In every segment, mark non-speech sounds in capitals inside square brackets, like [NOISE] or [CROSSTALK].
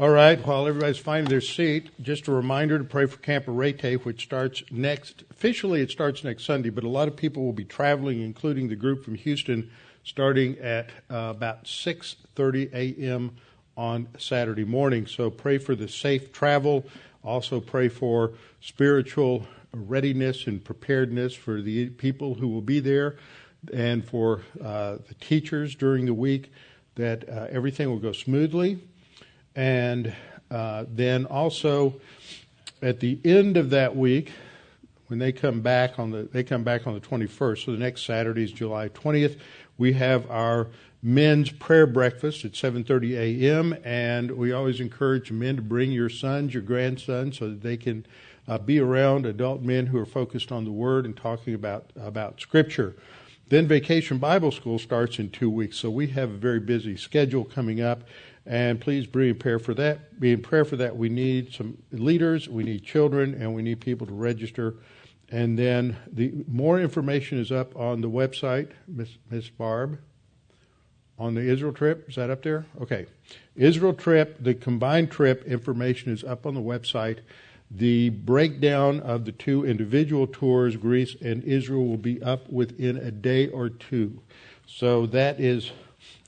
All right, while everybody's finding their seat, just a reminder to pray for Camp Arete, which starts next, officially it starts next Sunday, but a lot of people will be traveling, including the group from Houston, starting at uh, about 6.30 a.m. on Saturday morning. So pray for the safe travel. Also pray for spiritual readiness and preparedness for the people who will be there and for uh, the teachers during the week that uh, everything will go smoothly and uh, then also at the end of that week, when they come back on the they come back on the 21st, so the next Saturday is July 20th. We have our men's prayer breakfast at 7:30 a.m. and we always encourage men to bring your sons, your grandsons, so that they can uh, be around adult men who are focused on the Word and talking about about Scripture. Then Vacation Bible School starts in two weeks, so we have a very busy schedule coming up. And please be in prayer for that. Be in prayer for that. We need some leaders, we need children, and we need people to register. And then the more information is up on the website, Miss Miss Barb, on the Israel trip. Is that up there? Okay. Israel trip, the combined trip information is up on the website. The breakdown of the two individual tours, Greece and Israel, will be up within a day or two. So that is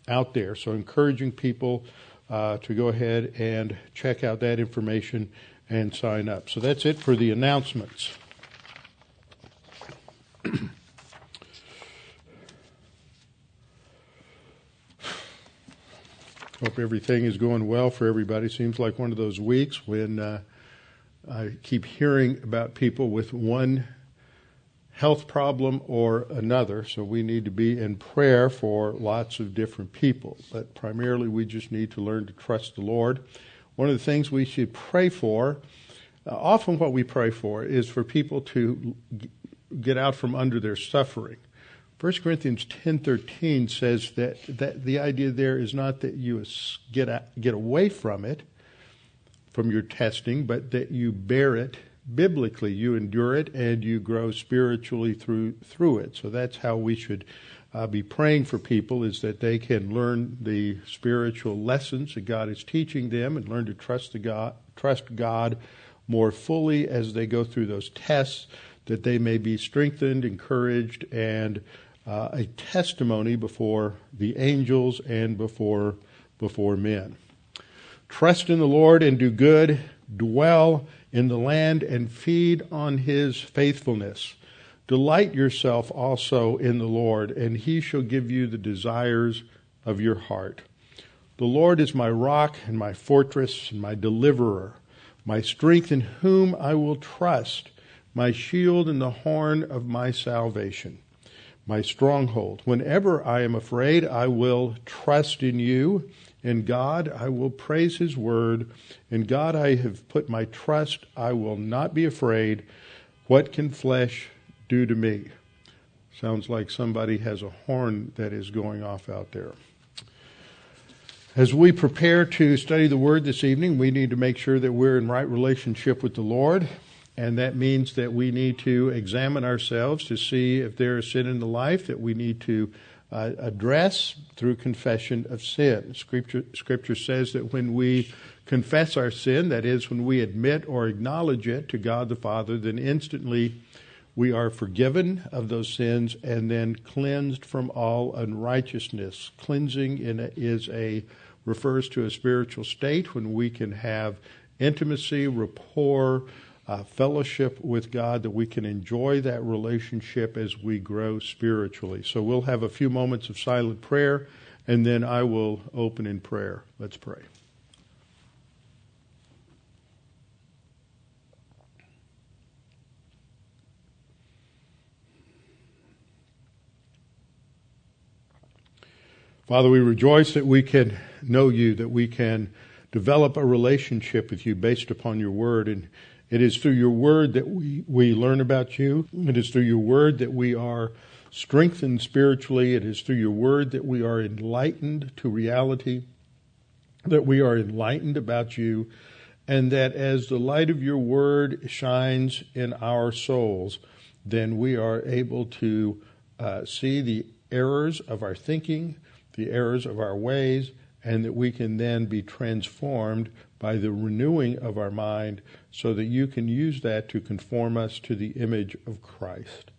out there. So encouraging people uh, to go ahead and check out that information and sign up. So that's it for the announcements. [CLEARS THROAT] Hope everything is going well for everybody. Seems like one of those weeks when uh, I keep hearing about people with one health problem or another. So we need to be in prayer for lots of different people. But primarily, we just need to learn to trust the Lord. One of the things we should pray for, uh, often what we pray for, is for people to get out from under their suffering. 1 Corinthians 10:13 says that, that the idea there is not that you get get away from it, from your testing, but that you bear it biblically. You endure it and you grow spiritually through through it. So that's how we should uh, be praying for people is that they can learn the spiritual lessons that God is teaching them and learn to trust the God trust God more fully as they go through those tests that they may be strengthened, encouraged, and uh, a testimony before the angels and before before men. Trust in the Lord and do good, dwell in the land and feed on his faithfulness. Delight yourself also in the Lord, and he shall give you the desires of your heart. The Lord is my rock and my fortress and my deliverer, my strength in whom I will trust, my shield and the horn of my salvation, my stronghold. Whenever I am afraid, I will trust in you. In God I will praise his word. In God I have put my trust. I will not be afraid. What can flesh do to me? Sounds like somebody has a horn that is going off out there. As we prepare to study the Word this evening, we need to make sure that we're in right relationship with the Lord. And that means that we need to examine ourselves to see if there is sin in the life that we need to uh, address through confession of sin. Scripture, scripture says that when we confess our sin, that is, when we admit or acknowledge it to God the Father, then instantly we are forgiven of those sins and then cleansed from all unrighteousness. Cleansing is a refers to a spiritual state when we can have intimacy, rapport, uh, fellowship with God, that we can enjoy that relationship as we grow spiritually. So we'll have a few moments of silent prayer, and then I will open in prayer. Let's pray. Father, we rejoice that we can know you, that we can develop a relationship with you based upon your word. And it is through your word that we, we learn about you. It is through your word that we are strengthened spiritually. It is through your word that we are enlightened to reality, that we are enlightened about you, and that as the light of your word shines in our souls, then we are able to uh, see the errors of our thinking, the errors of our ways, and that we can then be transformed by the renewing of our mind so that you can use that to conform us to the image of Christ.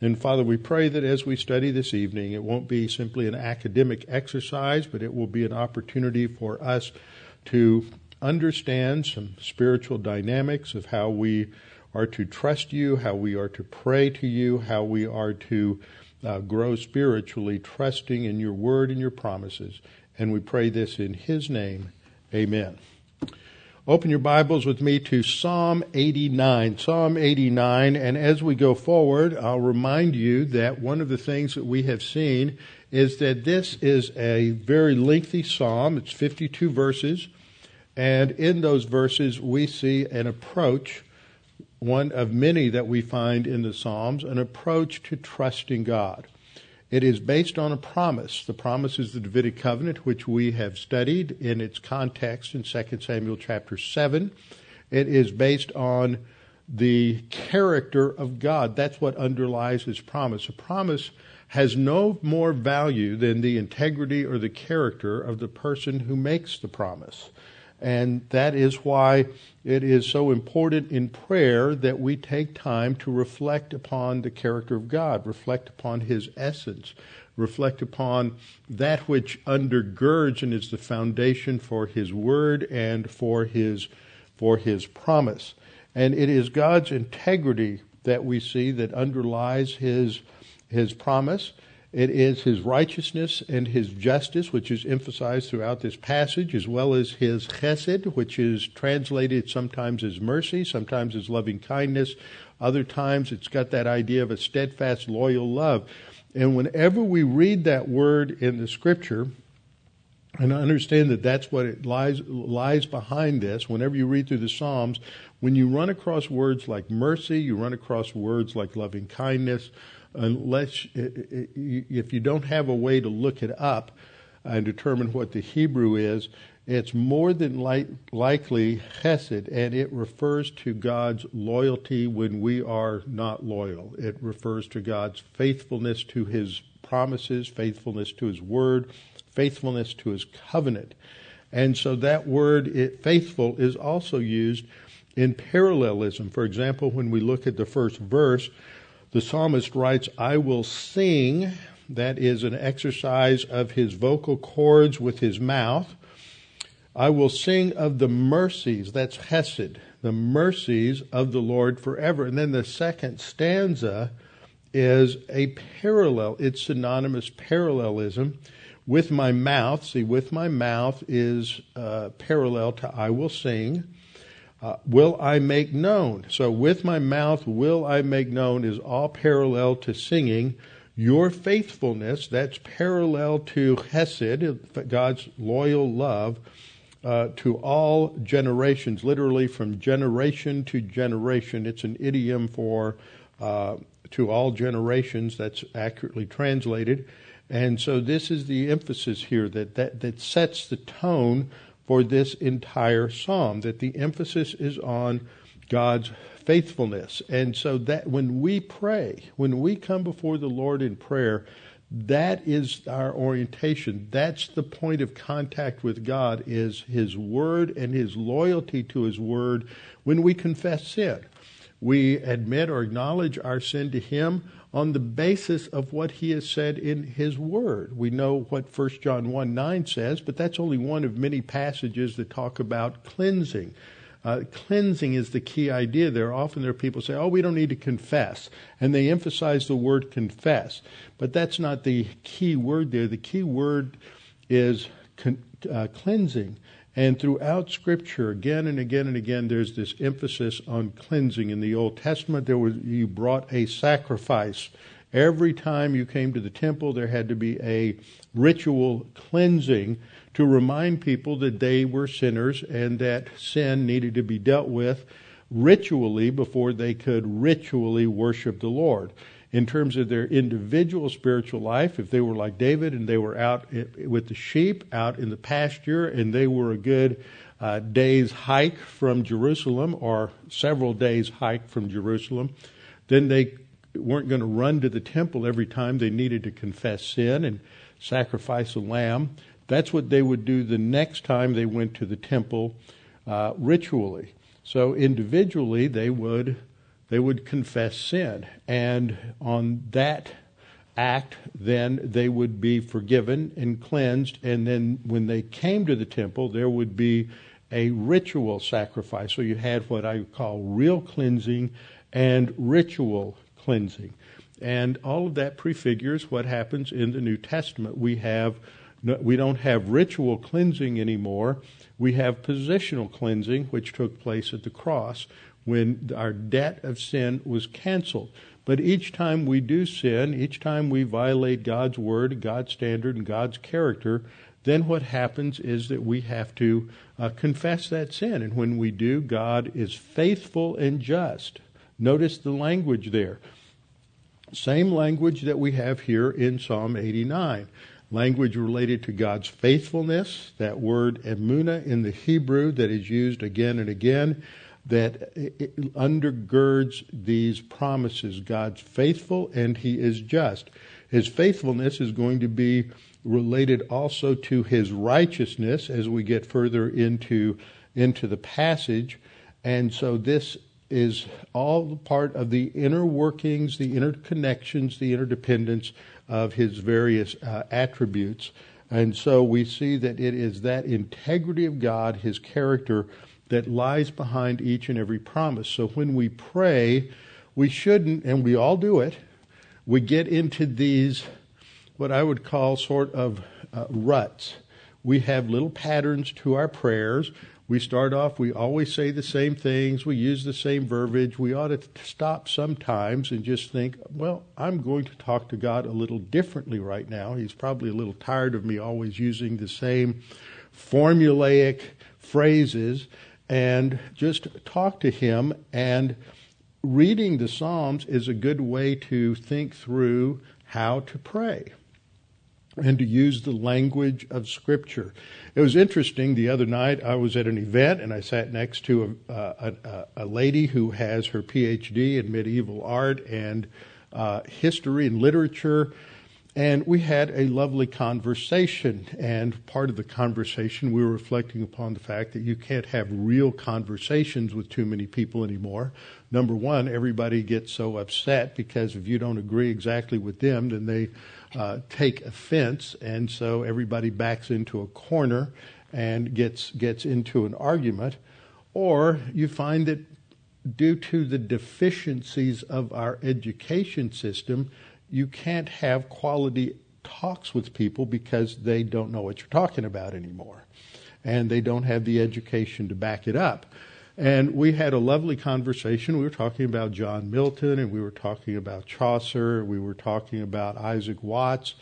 And Father, we pray that as we study this evening, it won't be simply an academic exercise, but it will be an opportunity for us to understand some spiritual dynamics of how we are to trust you, how we are to pray to you, how we are to uh, grow spiritually, trusting in your word and your promises. And we pray this in his name. Amen. Open your Bibles with me to Psalm 89. Psalm 89. And as we go forward, I'll remind you that one of the things that we have seen is that this is a very lengthy psalm. It's 52 verses. And in those verses, we see an approach, one of many that we find in the Psalms, an approach to trusting God. It is based on a promise. The promise is the Davidic covenant, which we have studied in its context in 2 Samuel chapter 7. It is based on the character of God. That's what underlies his promise. A promise has no more value than the integrity or the character of the person who makes the promise. And that is why it is so important in prayer that we take time to reflect upon the character of God, reflect upon His essence, reflect upon that which undergirds and is the foundation for His Word and for His, for His promise. And it is God's integrity that we see that underlies His, His promise. It is his righteousness and his justice, which is emphasized throughout this passage, as well as his chesed, which is translated sometimes as mercy, sometimes as loving kindness. Other times it's got that idea of a steadfast, loyal love. And whenever we read that word in the scripture, and I understand that that's what it lies lies behind this. Whenever you read through the Psalms, when you run across words like mercy, you run across words like loving kindness, unless if you don't have a way to look it up and determine what the Hebrew is, it's more than li- likely chesed, and it refers to God's loyalty when we are not loyal. It refers to God's faithfulness to His promises, faithfulness to His word, faithfulness to His covenant. And so that word, it, faithful, is also used in parallelism. For example, when we look at the first verse, the psalmist writes, I will sing. That is an exercise of his vocal cords with his mouth. I will sing of the mercies, that's Hesed, the mercies of the Lord forever. And then the second stanza is a parallel, it's synonymous parallelism with my mouth. See, with my mouth is uh, parallel to I will sing. Uh, will I make known? So, with my mouth, will I make known is all parallel to singing. Your faithfulness, that's parallel to Hesed, God's loyal love, uh, to all generations, literally from generation to generation. It's an idiom for uh, to all generations, that's accurately translated. And so, this is the emphasis here that, that, that sets the tone for this entire psalm, that the emphasis is on God's faithfulness. And so that when we pray, when we come before the Lord in prayer, that is our orientation. That's the point of contact with God is his word and his loyalty to his word when we confess sin. We admit or acknowledge our sin to him on the basis of what he has said in his word. We know what 1 John 1 9 says, but that's only one of many passages that talk about cleansing. Uh, cleansing is the key idea there. Often there are people say, oh, we don't need to confess. And they emphasize the word confess. But that's not the key word there. The key word is con- uh, cleansing. And throughout Scripture, again and again and again, there's this emphasis on cleansing. In the Old Testament, there was you brought a sacrifice. Every time you came to the temple, there had to be a ritual cleansing to remind people that they were sinners and that sin needed to be dealt with ritually before they could ritually worship the Lord in terms of their individual spiritual life. If they were like David and they were out with the sheep, out in the pasture, and they were a good uh, day's hike from Jerusalem or several days' hike from Jerusalem, then they weren't going to run to the temple every time they needed to confess sin and sacrifice a lamb. That's what they would do the next time they went to the temple uh, ritually. So individually, they would they would confess sin, and on that act, then they would be forgiven and cleansed. And then when they came to the temple, there would be a ritual sacrifice. So you had what I call real cleansing and ritual cleansing. And all of that prefigures what happens in the New Testament. We have we don't have ritual cleansing anymore. We have positional cleansing, which took place at the cross when our debt of sin was canceled. But each time we do sin, each time we violate God's word, God's standard, and God's character, then what happens is that we have to uh, confess that sin. And when we do, God is faithful and just. Notice the language there. Same language that we have here in Psalm 89. Language related to God's faithfulness, that word emuna in the Hebrew that is used again and again, that undergirds these promises. God's faithful and He is just. His faithfulness is going to be related also to His righteousness as we get further into, into the passage. And so this is all part of the inner workings, the interconnections, the interdependence of his various uh, attributes. And so we see that it is that integrity of God, his character, that lies behind each and every promise. So when we pray, we shouldn't, and we all do it, we get into these, what I would call sort of uh, ruts. We have little patterns to our prayers. We start off, we always say the same things, we use the same verbiage. We ought to stop sometimes and just think, well, I'm going to talk to God a little differently right now. He's probably a little tired of me always using the same formulaic phrases and just talk to Him. And reading the Psalms is a good way to think through how to pray and to use the language of Scripture. It was interesting. The other night, I was at an event and I sat next to a, a, a lady who has her PhD in medieval art and uh, history and literature. And we had a lovely conversation. And part of the conversation, we were reflecting upon the fact that you can't have real conversations with too many people anymore. Number one, everybody gets so upset because if you don't agree exactly with them, then they uh, take offense, and so everybody backs into a corner and gets gets into an argument, or you find that due to the deficiencies of our education system, you can't have quality talks with people because they don't know what you're talking about anymore, and they don't have the education to back it up. And we had a lovely conversation. We were talking about John Milton and we were talking about Chaucer. We were talking about Isaac Watts.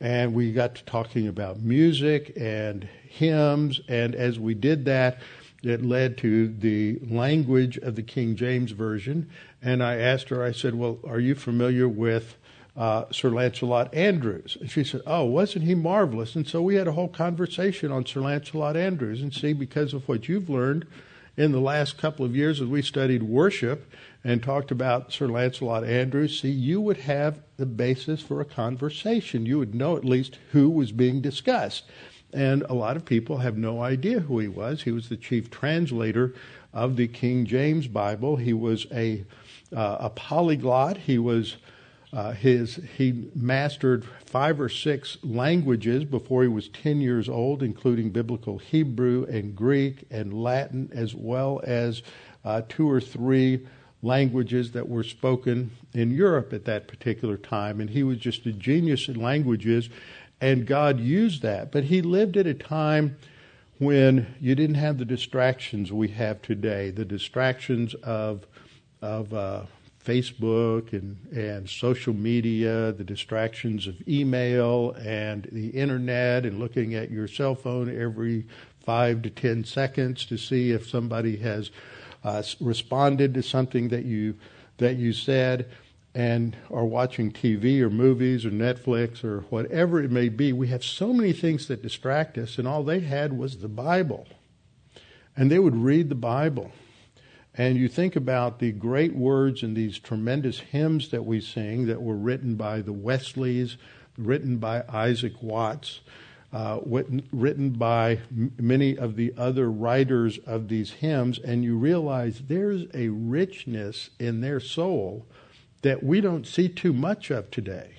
And we got to talking about music and hymns. And as we did that, it led to the language of the King James Version. And I asked her, I said, Well, are you familiar with uh, Sir Lancelot Andrewes. And she said, Oh, wasn't he marvelous? And so we had a whole conversation on Sir Lancelot Andrewes. And see, because of what you've learned, in the last couple of years as we studied worship and talked about Sir Lancelot Andrewes, see, you would have the basis for a conversation. You would know at least who was being discussed. And a lot of people have no idea who he was. He was the chief translator of the King James Bible. He was a, uh, a polyglot. He was uh, his he mastered five or six languages before he was 10 years old, including biblical Hebrew and Greek and Latin, as well as uh, two or three languages that were spoken in Europe at that particular time. And he was just a genius in languages, and God used that. But he lived at a time when you didn't have the distractions we have today, the distractions of of uh, Facebook and, and social media, the distractions of email and the internet, and looking at your cell phone every five to ten seconds to see if somebody has uh, responded to something that you that you said, and are watching TV or movies or Netflix or whatever it may be. We have so many things that distract us, and all they had was the Bible, and they would read the Bible and you think about the great words and these tremendous hymns that we sing that were written by the Wesleys, written by Isaac Watts. uh, written by many of the other writers of these hymns, and you realize there's a richness in their soul that we don't see too much of today.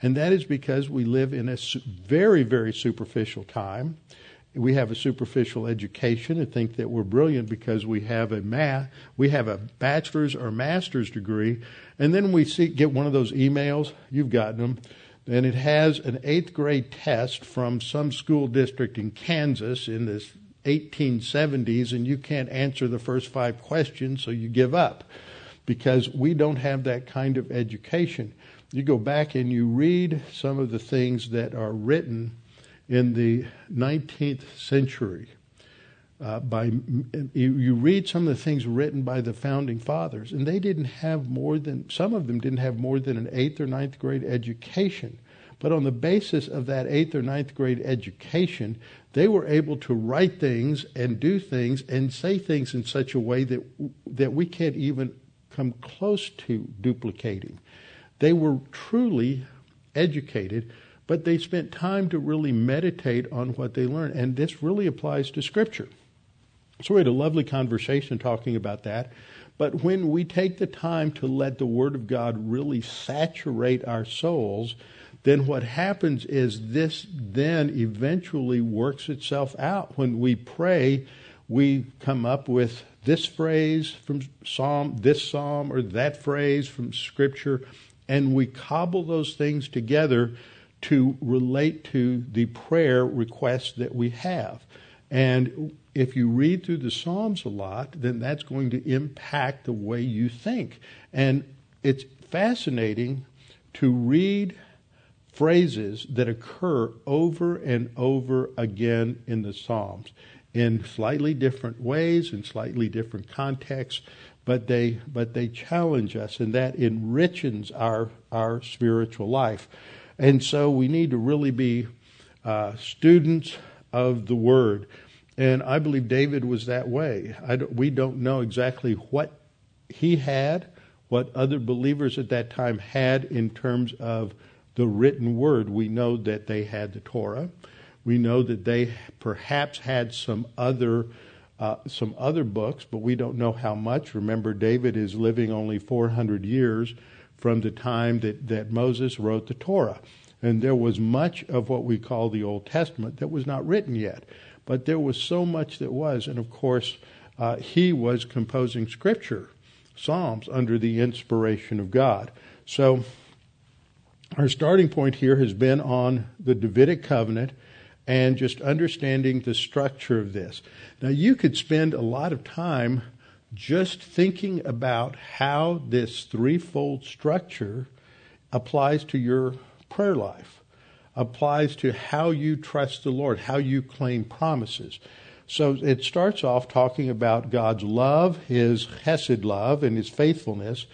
And that is because we live in a very, very superficial time. We have a superficial education and think that we're brilliant because we have a math, we have a bachelor's or master's degree, and then we see, get one of those emails. You've gotten them and it has an eighth grade test from some school district in Kansas in the 1870s, and you can't answer the first five questions, so you give up because we don't have that kind of education. You go back and you read some of the things that are written in the 19th century uh, by you, you read some of the things written by the founding fathers, and they didn't have more than some of them didn't have more than an eighth or ninth grade education. But on the basis of that eighth or ninth grade education, they were able to write things and do things and say things in such a way that that we can't even come close to duplicating. They were truly educated, but they spent time to really meditate on what they learned, and this really applies to Scripture. So we had a lovely conversation talking about that. But when we take the time to let the Word of God really saturate our souls, then what happens is this then eventually works itself out. When we pray, we come up with this phrase from Psalm, this Psalm, or that phrase from Scripture, and we cobble those things together to relate to the prayer requests that we have. And if you read through the Psalms a lot, then that's going to impact the way you think. And it's fascinating to read phrases that occur over and over again in the Psalms in slightly different ways, in slightly different contexts, but they but they challenge us and that enriches our our spiritual life. And so we need to really be uh, students of the Word. And I believe David was that way. Don't, we don't know exactly what he had, what other believers at that time had in terms of the written word. We know that they had the Torah. We know that they perhaps had some other uh, some other books, but we don't know how much. Remember, David is living only 400 years from the time that, that Moses wrote the Torah. And there was much of what we call the Old Testament that was not written yet. But there was so much that was. And of course, uh, he was composing scripture, Psalms, under the inspiration of God. So our starting point here has been on the Davidic covenant and just understanding the structure of this. Now, you could spend a lot of time just thinking about how this threefold structure applies to your prayer life applies to how you trust the Lord, how you claim promises. So it starts off talking about God's love, His chesed love, and His faithfulness,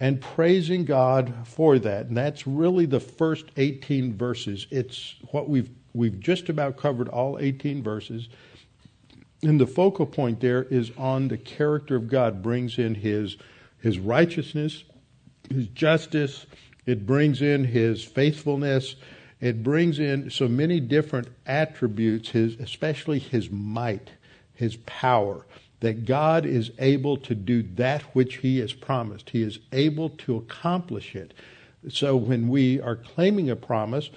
and praising God for that. And that's really the first 18 verses. It's what we've we've just about covered all 18 verses. And the focal point there is on the character of God, brings in His His righteousness, His justice. It brings in His faithfulness it brings in so many different attributes, his, especially his might, his power, that God is able to do that which he has promised. He is able to accomplish it. So when we are claiming a promise,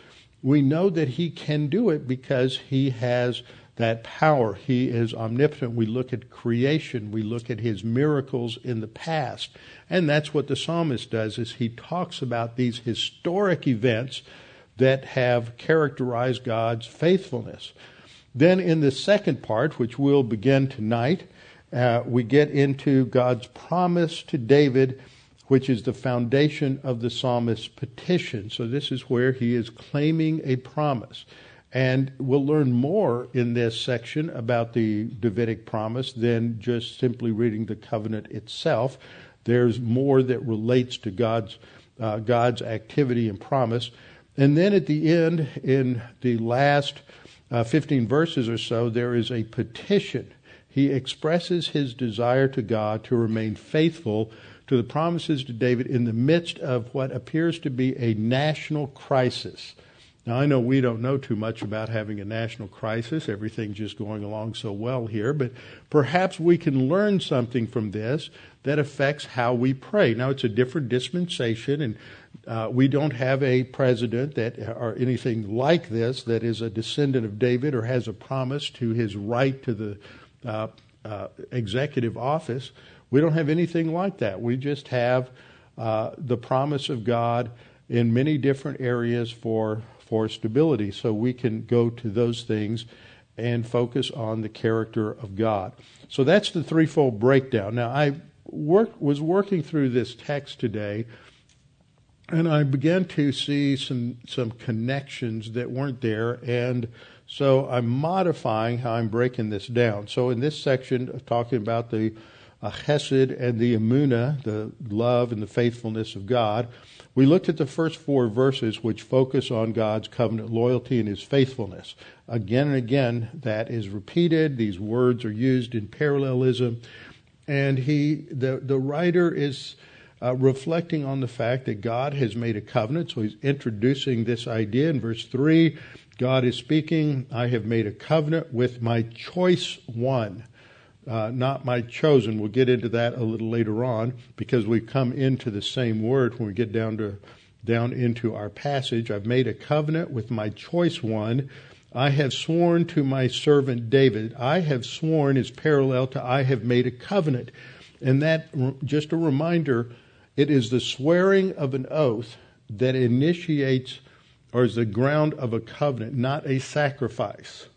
we know that he can do it because he has that power. He is omnipotent. We look at creation, we look at his miracles in the past. And that's what the psalmist does is he talks about these historic events that have characterized God's faithfulness. Then, in the second part, which we'll begin tonight, uh, we get into God's promise to David, which is the foundation of the psalmist's petition. So, this is where he is claiming a promise. And we'll learn more in this section about the Davidic promise than just simply reading the covenant itself. There's more that relates to God's, uh, God's activity and promise. And then at the end, in the last uh, 15 verses or so, there is a petition. He expresses his desire to God to remain faithful to the promises to David in the midst of what appears to be a national crisis. Now, I know we don't know too much about having a national crisis. Everything's just going along so well here, but perhaps we can learn something from this that affects how we pray. Now, it's a different dispensation, and uh, we don't have a president that or anything like this that is a descendant of David or has a promise to his right to the uh, uh, executive office. We don't have anything like that. We just have uh, the promise of God in many different areas for for stability. So we can go to those things and focus on the character of God. So that's the threefold breakdown. Now, I work, was working through this text today, and I began to see some some connections that weren't there, and so I'm modifying how I'm breaking this down. So in this section, talking about the uh, chesed and the emuna, the love and the faithfulness of God. We looked at the first four verses which focus on God's covenant loyalty and his faithfulness. Again and again, that is repeated. These words are used in parallelism. And he, the, the writer is uh, reflecting on the fact that God has made a covenant. So he's introducing this idea in verse 3. God is speaking, I have made a covenant with my choice one uh, not my chosen. We'll get into that a little later on because we come into the same word when we get down to down into our passage. I've made a covenant with my choice one. I have sworn to my servant David. I have sworn is parallel to I have made a covenant. And that, just a reminder, it is the swearing of an oath that initiates or is the ground of a covenant, not a sacrifice.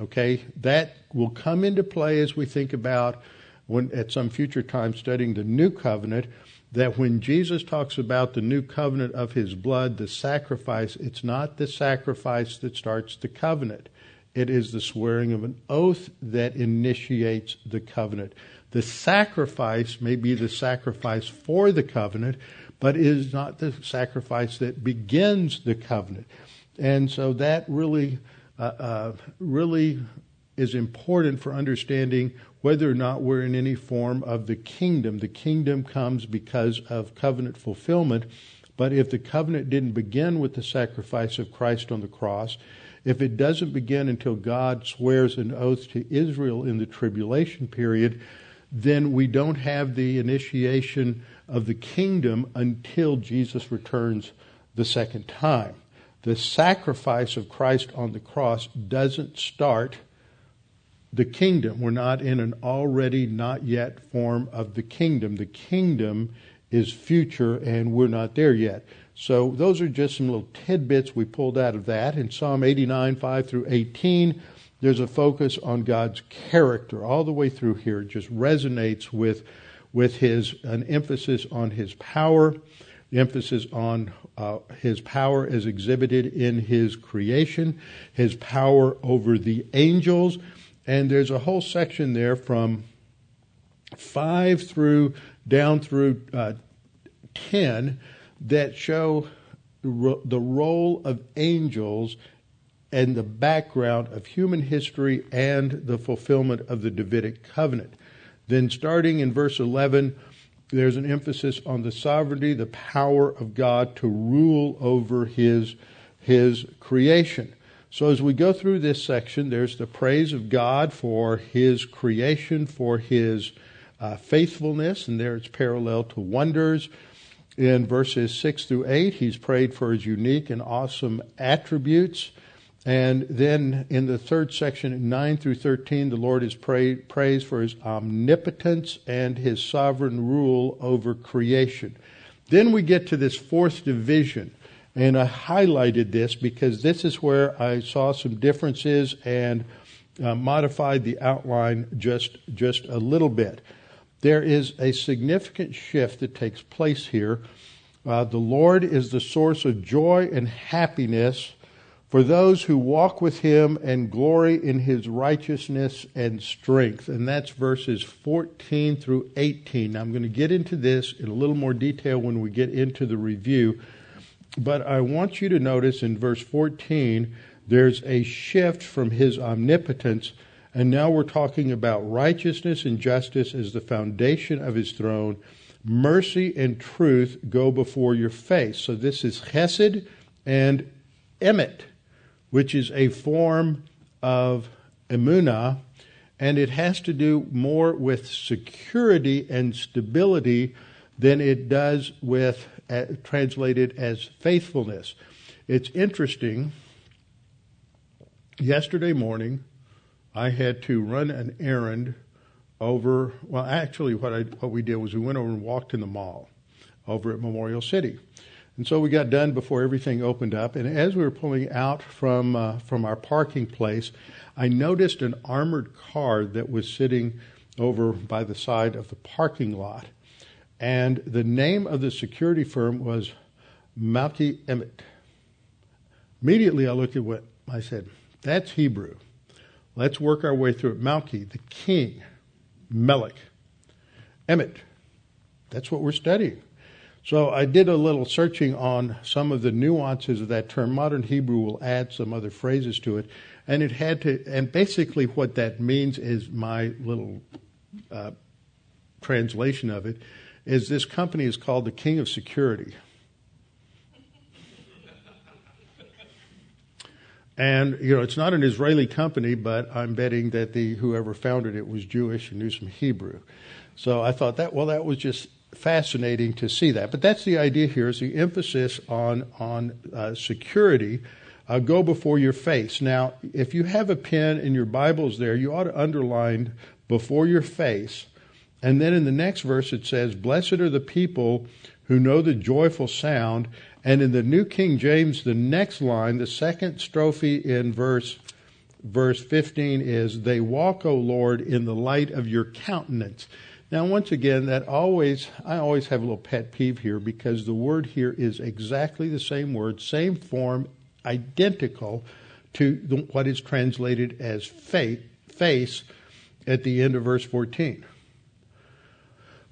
Okay, that will come into play as we think about when at some future time studying the new covenant. That when Jesus talks about the new covenant of his blood, the sacrifice, it's not the sacrifice that starts the covenant. It is the swearing of an oath that initiates the covenant. The sacrifice may be the sacrifice for the covenant, but is not the sacrifice that begins the covenant. And so that really uh, uh, really is important for understanding whether or not we're in any form of the kingdom. The kingdom comes because of covenant fulfillment. But if the covenant didn't begin with the sacrifice of Christ on the cross, if it doesn't begin until God swears an oath to Israel in the tribulation period, then we don't have the initiation of the kingdom until Jesus returns the second time the sacrifice of Christ on the cross doesn't start the kingdom. We're not in an already not yet form of the kingdom. The kingdom is future and we're not there yet. So those are just some little tidbits we pulled out of that. In Psalm 89, 5 through 18, there's a focus on God's character all the way through here. It just resonates with, with his, an emphasis on his power, emphasis on uh, his power is exhibited in his creation, his power over the angels, and there's a whole section there from five through down through uh, ten that show the role of angels and the background of human history and the fulfillment of the Davidic covenant. Then, starting in verse 11, there's an emphasis on the sovereignty, the power of God to rule over his, his creation. So as we go through this section, there's the praise of God for his creation, for his uh, faithfulness, and there it's parallel to wonders. In verses 6 through 8, he's prayed for his unique and awesome attributes. And then in the third section, 9 through 13, the Lord is praised for his omnipotence and his sovereign rule over creation. Then we get to this fourth division. And I highlighted this because this is where I saw some differences and uh, modified the outline just, just a little bit. There is a significant shift that takes place here. Uh, the Lord is the source of joy and happiness for those who walk with him and glory in his righteousness and strength. And that's verses 14 through 18. Now, I'm going to get into this in a little more detail when we get into the review. But I want you to notice in verse 14, there's a shift from his omnipotence. And now we're talking about righteousness and justice as the foundation of his throne. Mercy and truth go before your face. So this is chesed and emet, which is a form of emuna, and it has to do more with security and stability than it does with uh, translated as faithfulness. It's interesting. Yesterday morning, I had to run an errand over. Well, actually, what I what we did was we went over and walked in the mall over at Memorial City. And so we got done before everything opened up. And as we were pulling out from uh, from our parking place, I noticed an armored car that was sitting over by the side of the parking lot. And the name of the security firm was Malki Emet. Immediately I looked at what I said, that's Hebrew. Let's work our way through it. Malki, the king, Melech, Emet. That's what we're studying. So I did a little searching on some of the nuances of that term. Modern Hebrew will add some other phrases to it, and it had to. And basically, what that means is my little uh, translation of it is this company is called the King of Security. And you know, it's not an Israeli company, but I'm betting that the whoever founded it was Jewish and knew some Hebrew. So I thought that well, that was just fascinating to see that. But that's the idea here: is the emphasis on on uh, security. Uh, go before your face. Now, if you have a pen in your Bibles there, you ought to underline before your face. And then in the next verse it says, Blessed are the people who know the joyful sound. And in the New King James, the next line, the second strophe in verse verse 15 is, They walk, O Lord, in the light of your countenance. Now, once again, that always, I always have a little pet peeve here because the word here is exactly the same word, same form, identical to the, what is translated as faith, face at the end of verse 14.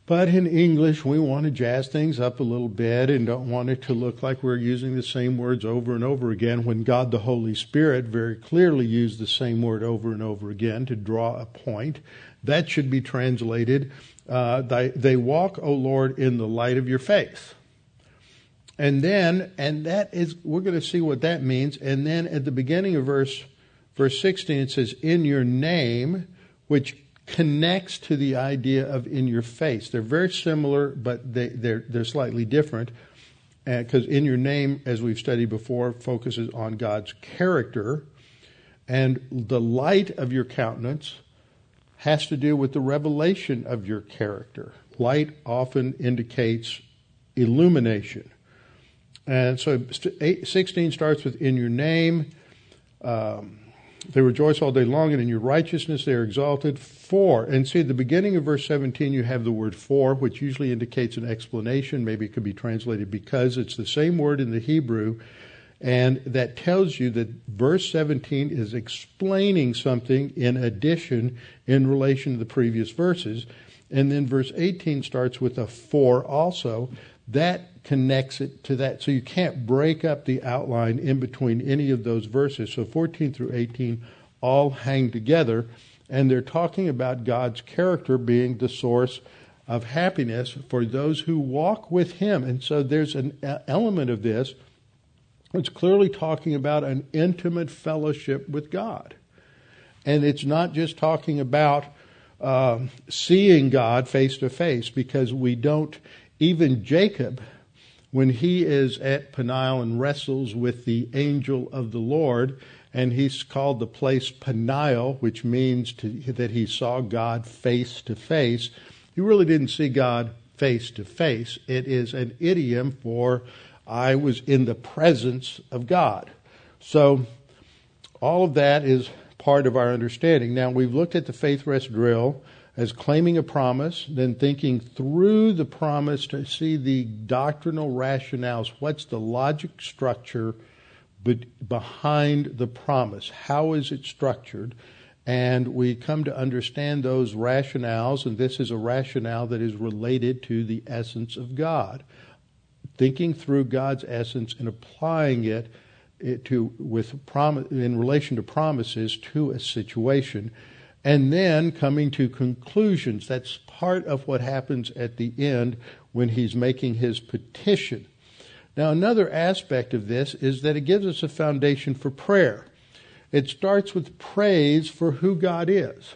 But in English, we want to jazz things up a little bit and don't want it to look like we're using the same words over and over again when God the Holy Spirit very clearly used the same word over and over again to draw a point. That should be translated, uh, they, walk, O Lord, in the light of your face. And then, and that is, we're going to see what that means. And then at the beginning of verse, verse 16, it says, in your name, which connects to the idea of in your face. They're very similar, but they, they're, they're slightly different. Because uh, in your name, as we've studied before, focuses on God's character. And the light of your countenance has to do with the revelation of your character. Light often indicates illumination. And so 16 starts with in your name. Um, they rejoice all day long, and in your righteousness they are exalted. For, and see, at the beginning of verse 17, you have the word for, which usually indicates an explanation. Maybe it could be translated because. It's the same word in the Hebrew and that tells you that verse 17 is explaining something in addition in relation to the previous verses. And then verse 18 starts with a for also. That connects it to that. So you can't break up the outline in between any of those verses. So 14 through 18 all hang together. And they're talking about God's character being the source of happiness for those who walk with Him. And so there's an element of this it's clearly talking about an intimate fellowship with God. And it's not just talking about uh, seeing God face to face, because we don't, even Jacob, when he is at Peniel and wrestles with the angel of the Lord, and he's called the place Peniel, which means to, that he saw God face to face. He really didn't see God face to face. It is an idiom for I was in the presence of God. So all of that is part of our understanding. Now we've looked at the faith rest drill as claiming a promise, then thinking through the promise to see the doctrinal rationales. What's the logic structure behind the promise? How is it structured? And we come to understand those rationales, and this is a rationale that is related to the essence of God thinking through God's essence and applying it, it to with prom- in relation to promises to a situation, and then coming to conclusions. That's part of what happens at the end when he's making his petition. Now, another aspect of this is that it gives us a foundation for prayer. It starts with praise for who God is.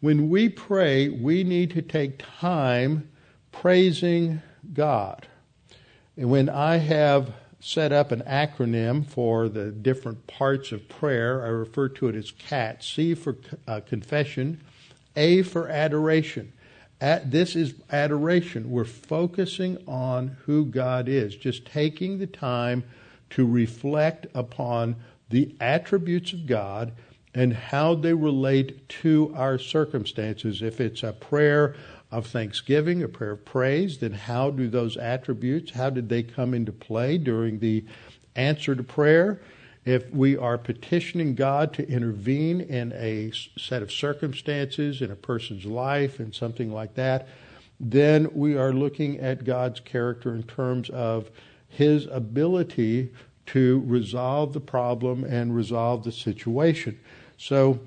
When we pray, we need to take time praising God. And when I have set up an acronym for the different parts of prayer, I refer to it as CAT C for uh, confession, A for adoration. At, this is adoration. We're focusing on who God is, just taking the time to reflect upon the attributes of God and how they relate to our circumstances. If it's a prayer of thanksgiving, a prayer of praise, then how do those attributes, how did they come into play during the answer to prayer? If we are petitioning God to intervene in a set of circumstances in a person's life and something like that, then we are looking at God's character in terms of his ability to resolve the problem and resolve the situation. So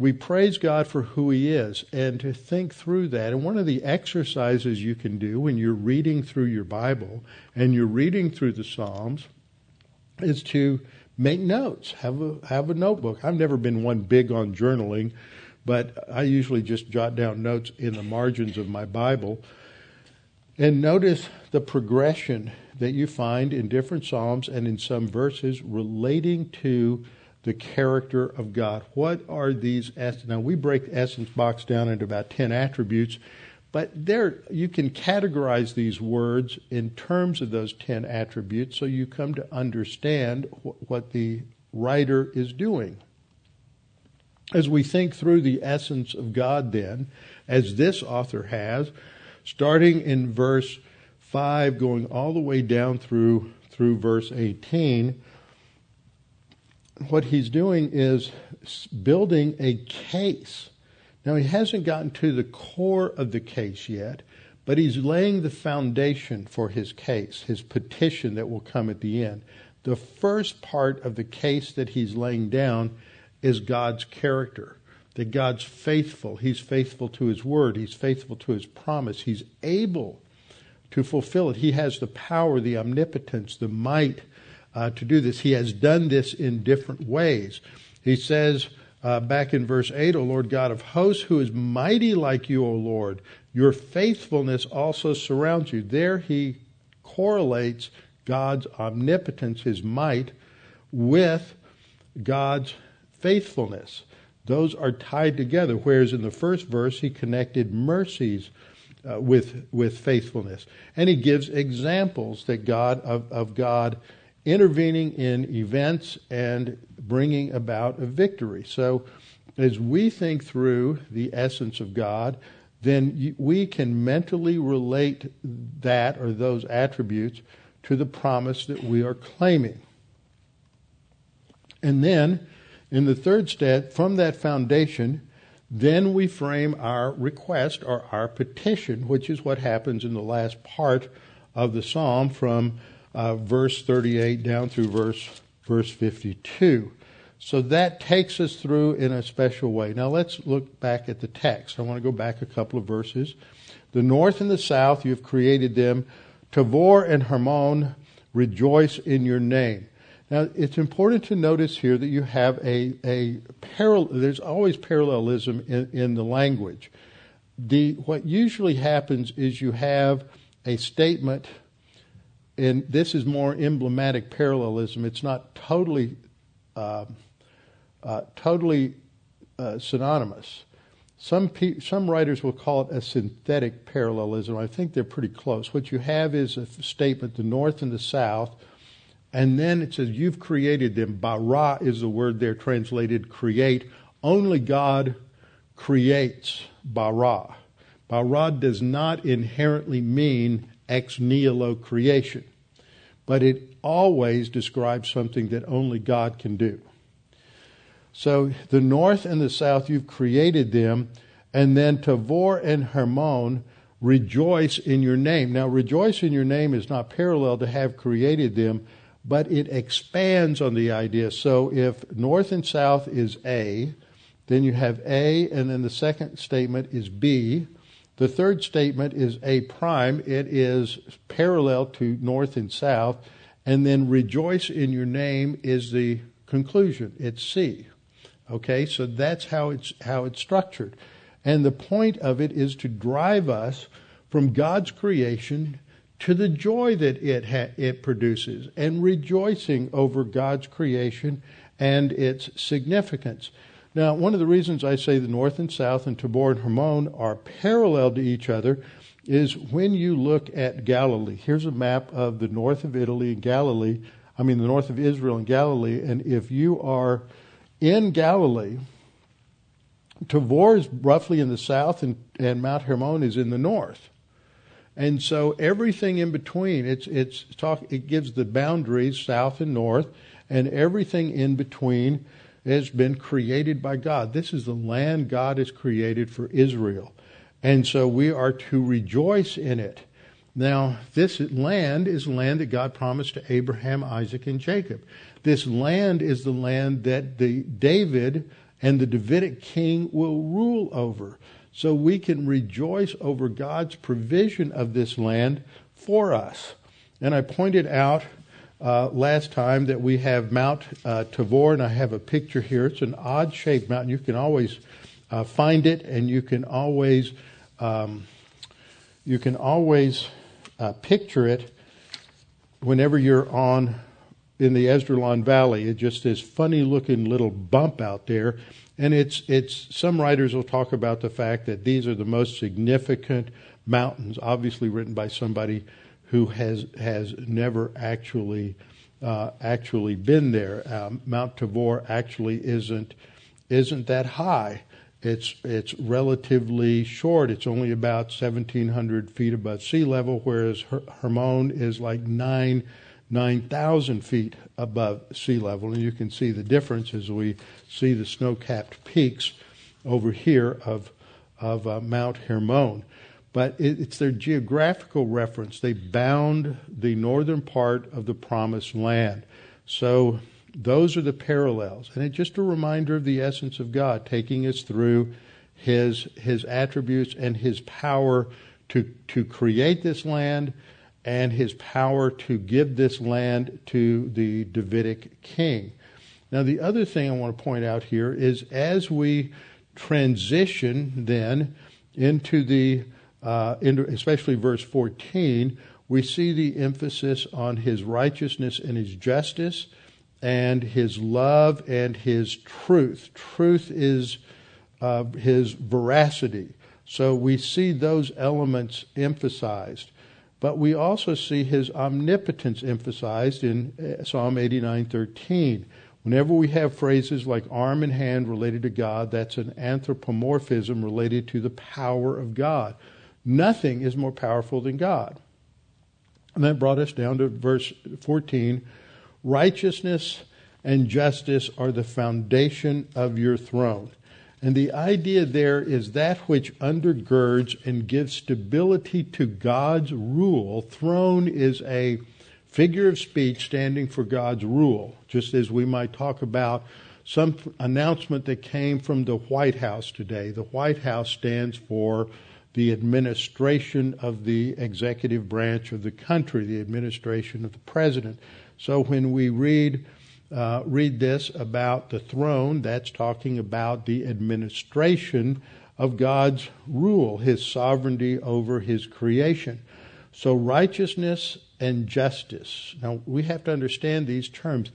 we praise God for who He is and to think through that. And one of the exercises you can do when you're reading through your Bible and you're reading through the Psalms is to make notes. Have a have a notebook. I've never been one big on journaling, but I usually just jot down notes in the margins of my Bible. And notice the progression that you find in different Psalms and in some verses relating to the character of God. What are these essence? Now we break the essence box down into about ten attributes, but there you can categorize these words in terms of those ten attributes, so you come to understand wh- what the writer is doing. As we think through the essence of God, then, as this author has, starting in verse 5 going all the way down through through verse 18 what he's doing is building a case. Now he hasn't gotten to the core of the case yet but he's laying the foundation for his case his petition that will come at the end. The first part of the case that he's laying down is God's character that God's faithful. He's faithful to his word. He's faithful to his promise. He's able to fulfill it. He has the power, the omnipotence, the might uh, to do this. He has done this in different ways. He says uh, back in verse 8, O Lord God of hosts, who is mighty like you, O Lord, your faithfulness also surrounds you. There he correlates God's omnipotence, his might, with God's faithfulness. Those are tied together, whereas in the first verse he connected mercies uh, with with faithfulness, and he gives examples that God of, of God intervening in events and bringing about a victory. So, as we think through the essence of God, then we can mentally relate that or those attributes to the promise that we are claiming. And then, in the third step, from that foundation, then we frame our request or our petition, which is what happens in the last part of the psalm from uh, verse 38 down through verse verse 52. So that takes us through in a special way. Now let's look back at the text. I want to go back a couple of verses. The north and the south, you have created them. Tavor and Hermon rejoice in your name. Now, it's important to notice here that you have a, a parallel, there's always parallelism in, in the language. The, what usually happens is you have a statement, and this is more emblematic parallelism. It's not totally, uh, uh, totally uh, synonymous. Some, pe- some writers will call it a synthetic parallelism. I think they're pretty close. What you have is a statement, the north and the south, and then it says, You've created them. Bara is the word there translated create. Only God creates bara. Bara does not inherently mean ex nihilo creation, but it always describes something that only God can do. So the north and the south, you've created them, and then Tavor and Hermon rejoice in your name. Now, rejoice in your name is not parallel to have created them but it expands on the idea. So if north and south is A, then you have A, and then the second statement is B. The third statement is A prime. It is parallel to north and south. And then rejoice in your name is the conclusion. It's C. Okay, so that's how it's how it's structured. And the point of it is to drive us from God's creation to the joy that it ha- it produces and rejoicing over God's creation and its significance. Now, one of the reasons I say the north and south and Tabor and Hermon are parallel to each other is when you look at Galilee. Here's a map of the north of Italy and Galilee. I mean, the north of Israel and Galilee. And if you are in Galilee, Tabor is roughly in the south, and, and Mount Hermon is in the north. And so everything in between, it's it's talk. It gives the boundaries south and north, and everything in between has been created by God. This is the land God has created for Israel. And so we are to rejoice in it. Now, this land is land that God promised to Abraham, Isaac, and Jacob. This land is the land that the David and the Davidic king will rule over. So we can rejoice over God's provision of this land for us. And I pointed out uh, last time that we have Mount uh, Tabor, and I have a picture here. It's an odd shaped mountain. You can always uh, find it, and you can always um, you can always uh, picture it whenever you're on in the Esdraelon Valley. It's just this funny looking little bump out there, and it's it's some writers will talk about the fact that these are the most significant mountains, obviously written by somebody who has has never actually uh, actually been there. Um, Mount Tabor actually isn't isn't that high. It's it's relatively short. It's only about 1,700 feet above sea level, whereas Her- Hermon is like nine 9,000 feet above sea level. And you can see the difference as we see the snow capped peaks over here of, of uh, Mount Hermon but it's their geographical reference. They bound the northern part of the promised land. So those are the parallels. And it's just a reminder of the essence of God, taking us through his, his attributes and his power to, to create this land and his power to give this land to the Davidic king. Now, the other thing I want to point out here is as we transition then into the uh, especially verse 14, we see the emphasis on his righteousness and his justice and his love and his truth. Truth is uh, his veracity. So we see those elements emphasized. But we also see his omnipotence emphasized in uh, Psalm 89:13. Whenever we have phrases like arm and hand related to God, that's an anthropomorphism related to the power of God. Nothing is more powerful than God. And that brought us down to verse 14 righteousness and justice are the foundation of your throne. And the idea there is that which undergirds and gives stability to God's rule. Throne is a figure of speech standing for God's rule, just as we might talk about some announcement that came from the White House today. The White House stands for the administration of the executive branch of the country, the administration of the president. So when we read uh, read this about the throne, that's talking about the administration of God's rule, His sovereignty over His creation. So righteousness and justice. Now we have to understand these terms.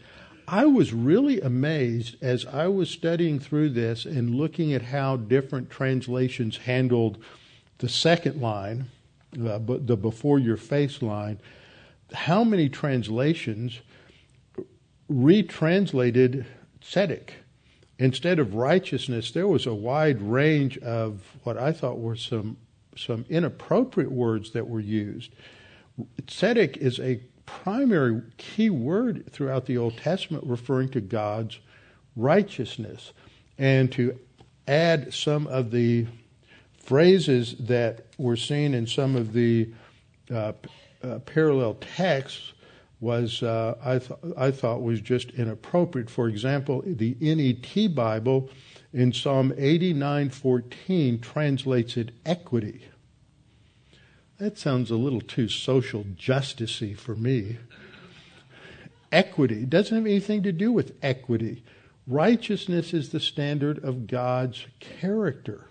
I was really amazed as I was studying through this and looking at how different translations handled the second line, uh, the before your face line, how many translations retranslated tzedek? Instead of righteousness, there was a wide range of what I thought were some some inappropriate words that were used. Tzedek is a primary key word throughout the Old Testament referring to God's righteousness. And to add some of the phrases that were seen in some of the uh, uh, parallel texts was uh, I, th- I thought was just inappropriate. For example, the NET Bible in Psalm 89:14 translates it equity. That sounds a little too social justicey for me. Equity doesn't have anything to do with equity. Righteousness is the standard of God's character.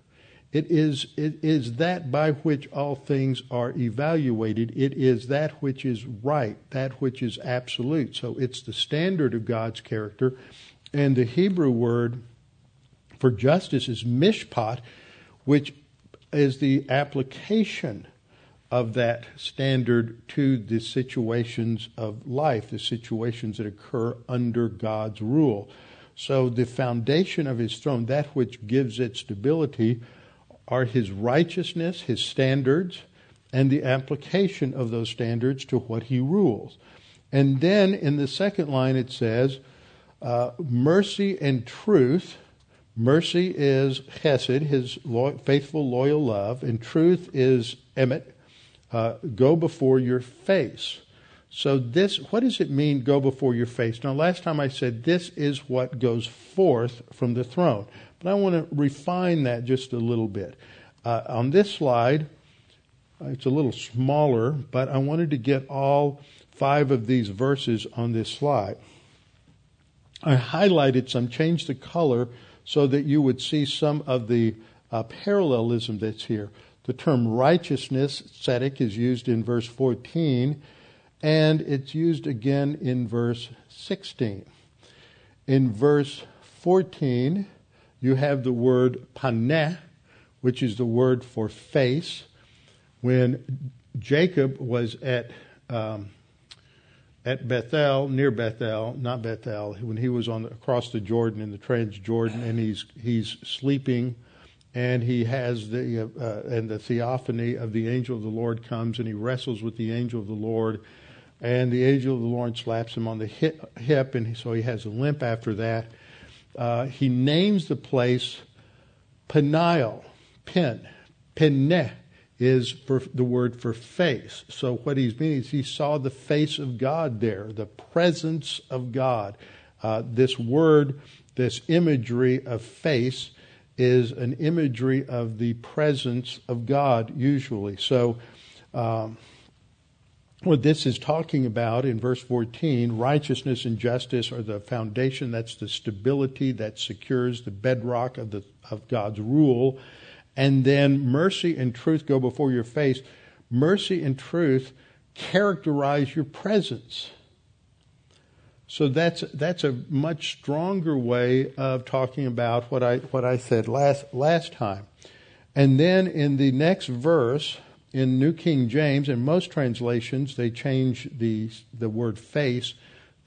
It is, it is that by which all things are evaluated. It is that which is right, that which is absolute. So it's the standard of God's character. And the Hebrew word for justice is mishpat, which is the application of that standard to the situations of life, the situations that occur under God's rule. So the foundation of his throne, that which gives it stability, are his righteousness, his standards, and the application of those standards to what he rules. And then in the second line it says, uh, mercy and truth. Mercy is chesed, his lo- faithful, loyal love, and truth is emet, uh, go before your face. So this, what does it mean, go before your face? Now, last time I said this is what goes forth from the throne. But I want to refine that just a little bit. Uh, on this slide, uh, it's a little smaller, but I wanted to get all five of these verses on this slide. I highlighted some, changed the color so that you would see some of the uh, parallelism that's here. The term righteousness, tzedek, is used in verse 14, and it's used again in verse 16. In verse 14, you have the word paneh, which is the word for face. When Jacob was at um, at Bethel, near Bethel, not Bethel, when he was on across the Jordan in the Transjordan, and he's he's sleeping, and he has the uh, and the theophany of the angel of the Lord comes, and he wrestles with the angel of the Lord, and the angel of the Lord slaps him on the hip, hip and so he has a limp after that uh, he names the place Peniel, Pen, Penne is for the word for face. So what he's meaning is he saw the face of God there, the presence of God. Uh, this word, this imagery of face, is an imagery of the presence of God usually. So. Um, what this is talking about in verse 14 righteousness and justice are the foundation that's the stability that secures the bedrock of the of God's rule. And then mercy and truth go before your face. Mercy and truth characterize your presence. So that's that's a much stronger way of talking about what I what I said last last time. And then in the next verse in New King James, in most translations, they change the, the word face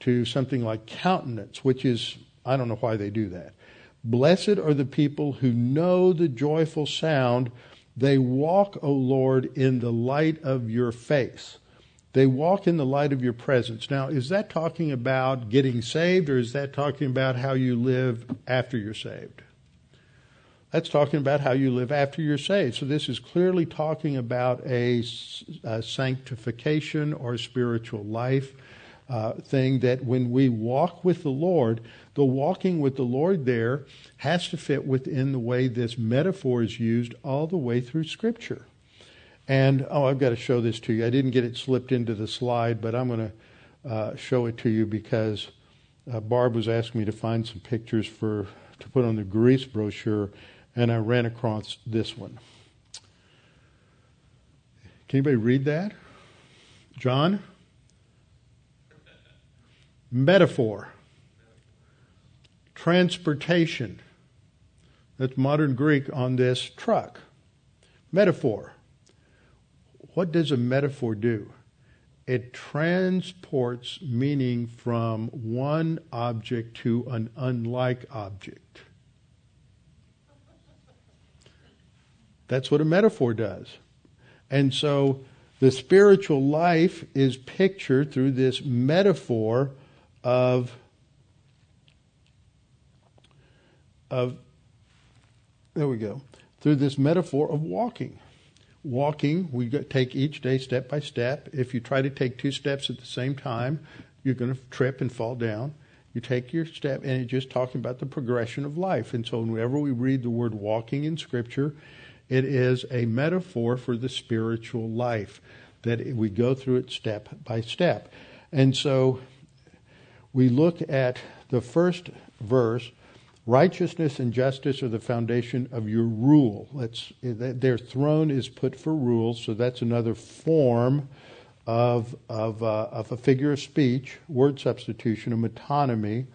to something like countenance, which is, I don't know why they do that. Blessed are the people who know the joyful sound. They walk, O Lord, in the light of your face. They walk in the light of your presence. Now, is that talking about getting saved, or is that talking about how you live after you're saved? That's talking about how you live after you're saved. So this is clearly talking about a, a sanctification or spiritual life uh, thing that when we walk with the Lord, the walking with the Lord there has to fit within the way this metaphor is used all the way through Scripture. And oh, I've got to show this to you. I didn't get it slipped into the slide, but I'm going to uh, show it to you because uh, Barb was asking me to find some pictures for to put on the Greece brochure and I ran across this one. Can anybody read that? John? Metaphor. Transportation. That's modern Greek on this truck. Metaphor. What does a metaphor do? It transports meaning from one object to an unlike object. That's what a metaphor does. And so the spiritual life is pictured through this metaphor of of there we go through this metaphor of walking. Walking we take each day step by step. If you try to take two steps at the same time you're going to trip and fall down. You take your step and it's just talking about the progression of life. And so whenever we read the word walking in scripture It is a metaphor for the spiritual life that we go through it step by step. And so we look at the first verse righteousness and justice are the foundation of your rule. Let's, their throne is put for rule, so that's another form of, of, uh, of a figure of speech, word substitution, a metonymy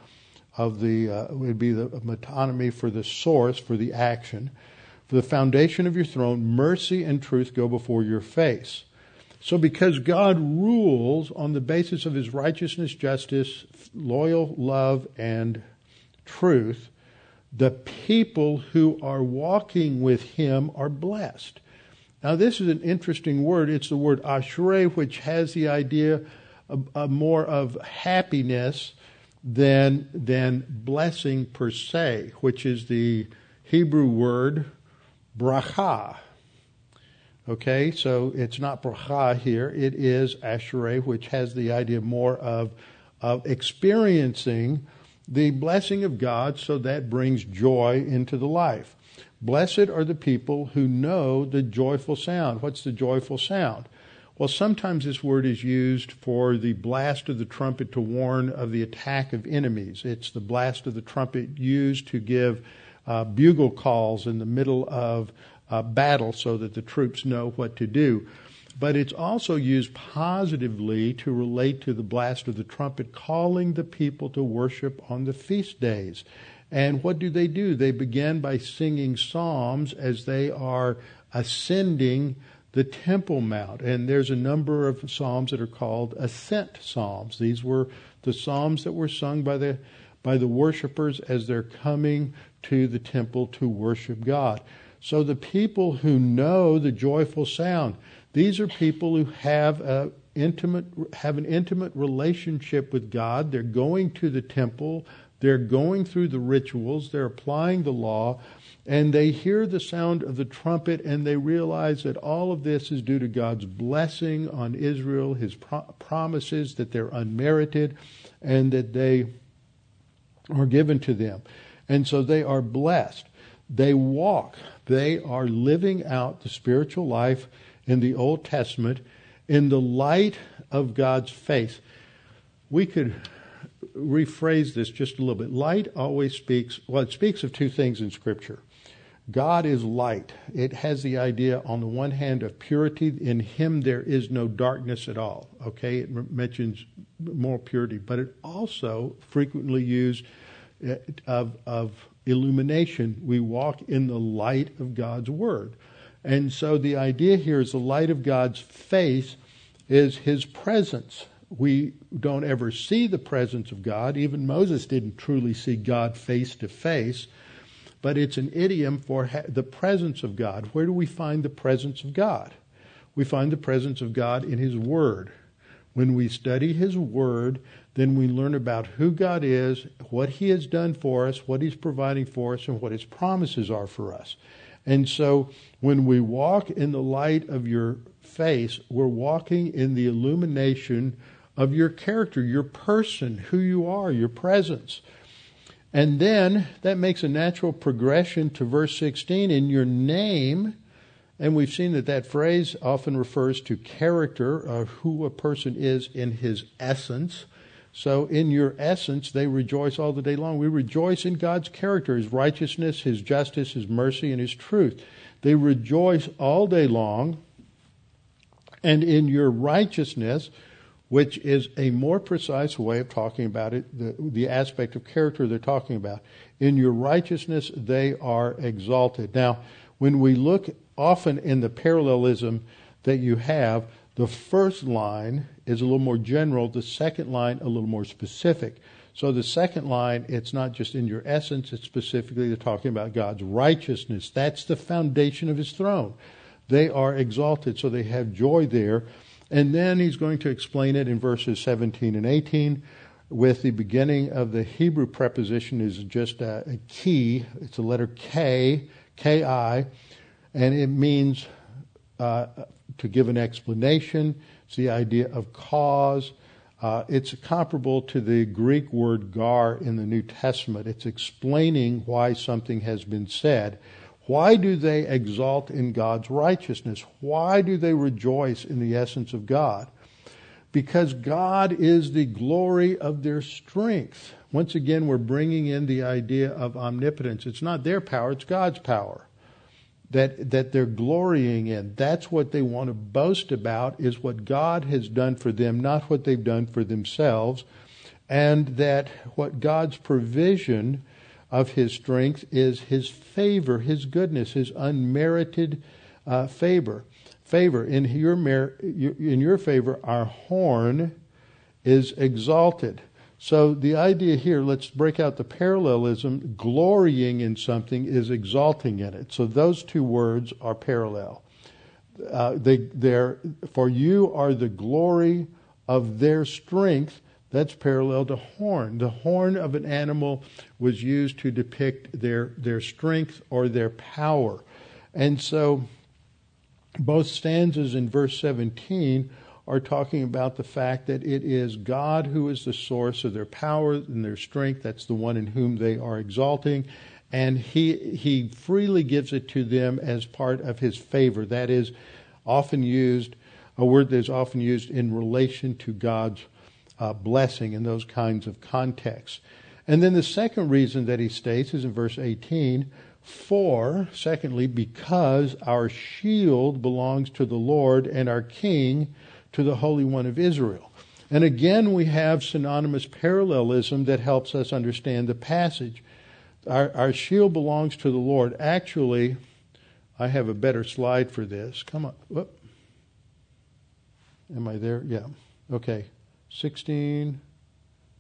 of the, uh, would be the metonymy for the source, for the action. For the foundation of your throne, mercy and truth go before your face. So because God rules on the basis of his righteousness, justice, loyal love, and truth, the people who are walking with him are blessed. Now, this is an interesting word. It's the word ashrei, which has the idea of, of more of happiness than, than blessing per se, which is the Hebrew word bracha. Okay, so it's not bracha here. It is ashrei, which has the idea more of, of experiencing the blessing of God, so that brings joy into the life. Blessed are the people who know the joyful sound. What's the joyful sound? Well, sometimes this word is used for the blast of the trumpet to warn of the attack of enemies. It's the blast of the trumpet used to give uh, bugle calls in the middle of a battle so that the troops know what to do. But it's also used positively to relate to the blast of the trumpet, calling the people to worship on the feast days. And what do they do? They begin by singing psalms as they are ascending the Temple Mount. And there's a number of psalms that are called ascent psalms. These were the psalms that were sung by the by the worshipers as they're coming to the temple to worship God. So the people who know the joyful sound, these are people who have a intimate have an intimate relationship with God. They're going to the temple they're going through the rituals, they're applying the law, and they hear the sound of the trumpet and they realize that all of this is due to God's blessing on Israel, his pro- promises that they're unmerited and that they are given to them. And so they are blessed. They walk, they are living out the spiritual life in the Old Testament in the light of God's face. We could rephrase this just a little bit. Light always speaks, well, it speaks of two things in Scripture. God is light. It has the idea, on the one hand, of purity. In Him, there is no darkness at all. Okay, it mentions moral purity, but it also frequently used of, of illumination. We walk in the light of God's Word. And so the idea here is the light of God's face is His presence we don't ever see the presence of God. Even Moses didn't truly see God face to face. But it's an idiom for ha- the presence of God. Where do we find the presence of God? We find the presence of God in His Word. When we study His Word, then we learn about who God is, what He has done for us, what He's providing for us, and what His promises are for us. And so when we walk in the light of your face, we're walking in the illumination of your character, your person, who you are, your presence. And then that makes a natural progression to verse 16 in your name. And we've seen that that phrase often refers to character, of who a person is in his essence. So, in your essence, they rejoice all the day long. We rejoice in God's character, His righteousness, His justice, His mercy, and His truth. They rejoice all day long. And in your righteousness, which is a more precise way of talking about it, the, the aspect of character they're talking about. In your righteousness, they are exalted. Now, when we look often in the parallelism that you have, the first line is a little more general, the second line a little more specific. So the second line, it's not just in your essence, it's specifically they're talking about God's righteousness. That's the foundation of his throne. They are exalted, so they have joy there. And then he's going to explain it in verses 17 and 18 with the beginning of the Hebrew preposition is just a, a key. It's a letter K, K-I, and it means uh, to give an explanation. It's the idea of cause. Uh, it's comparable to the Greek word gar in the New Testament. It's explaining why something has been said, Why do they exalt in God's righteousness? Why do they rejoice in the essence of God? Because God is the glory of their strength. Once again, we're bringing in the idea of omnipotence. It's not their power, it's God's power that, that they're glorying in. That's what they want to boast about, is what God has done for them, not what they've done for themselves. And that what God's provision of his strength is his favor, his goodness, his unmerited uh, favor. Favor in your mer- in your favor, our horn is exalted. So the idea here, let's break out the parallelism. Glorying in something is exalting in it. So those two words are parallel. Uh, they, they're, for you are the glory of their strength. That's parallel to horn. The horn of an animal was used to depict their, their strength or their power. And so both stanzas in verse 17 are talking about the fact that it is God who is the source of their power and their strength. That's the one in whom they are exalting. And he, he freely gives it to them as part of his favor. That is often used, a word that is often used in relation to God's uh, blessing in those kinds of contexts. And then the second reason that he states is in verse 18 for, secondly, because our shield belongs to the Lord and our King to the Holy One of Israel. And again, we have synonymous parallelism that helps us understand the passage. Our, our shield belongs to the Lord. Actually, I have a better slide for this. Come on. Whoop. Am I there? Yeah. Okay. 16,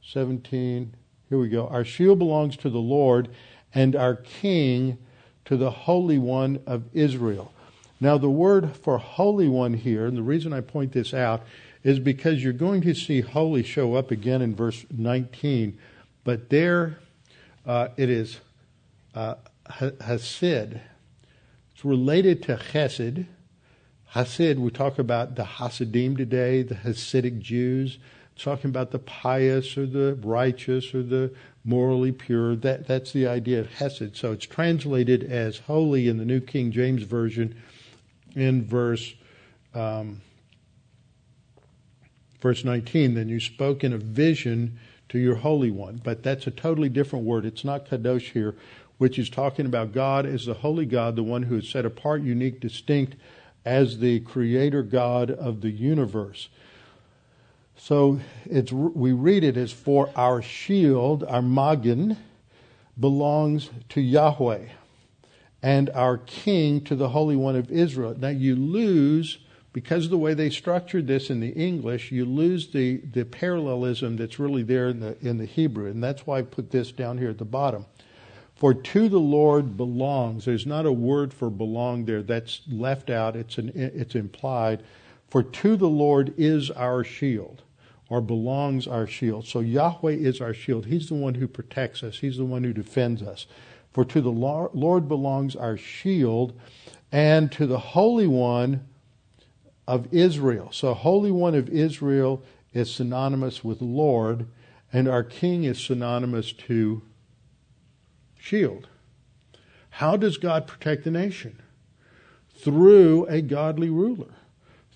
17. Here we go. Our shield belongs to the Lord, and our King to the Holy One of Israel. Now, the word for Holy One here, and the reason I point this out is because you're going to see holy show up again in verse 19, but there uh, it is uh, Hasid. It's related to Chesed. Hasid, we talk about the Hasidim today, the Hasidic Jews, talking about the pious or the righteous or the morally pure. That, that's the idea of Hesed. So it's translated as holy in the New King James Version in verse um, verse 19, then you spoke in a vision to your Holy One. But that's a totally different word. It's not kadosh here, which is talking about God as the Holy God, the one who is set apart, unique, distinct, as the Creator God of the universe. So it's we read it as for our shield, our magen, belongs to Yahweh and our king to the Holy One of Israel. Now you lose, because of the way they structured this in the English, you lose the, the parallelism that's really there in the, in the Hebrew. And that's why I put this down here at the bottom. For to the Lord belongs, there's not a word for belong there, that's left out, it's, an, it's implied. For to the Lord is our shield, or belongs our shield. So Yahweh is our shield. He's the one who protects us, He's the one who defends us. For to the Lord belongs our shield, and to the Holy One of Israel. So, Holy One of Israel is synonymous with Lord, and our King is synonymous to shield. How does God protect the nation? Through a godly ruler,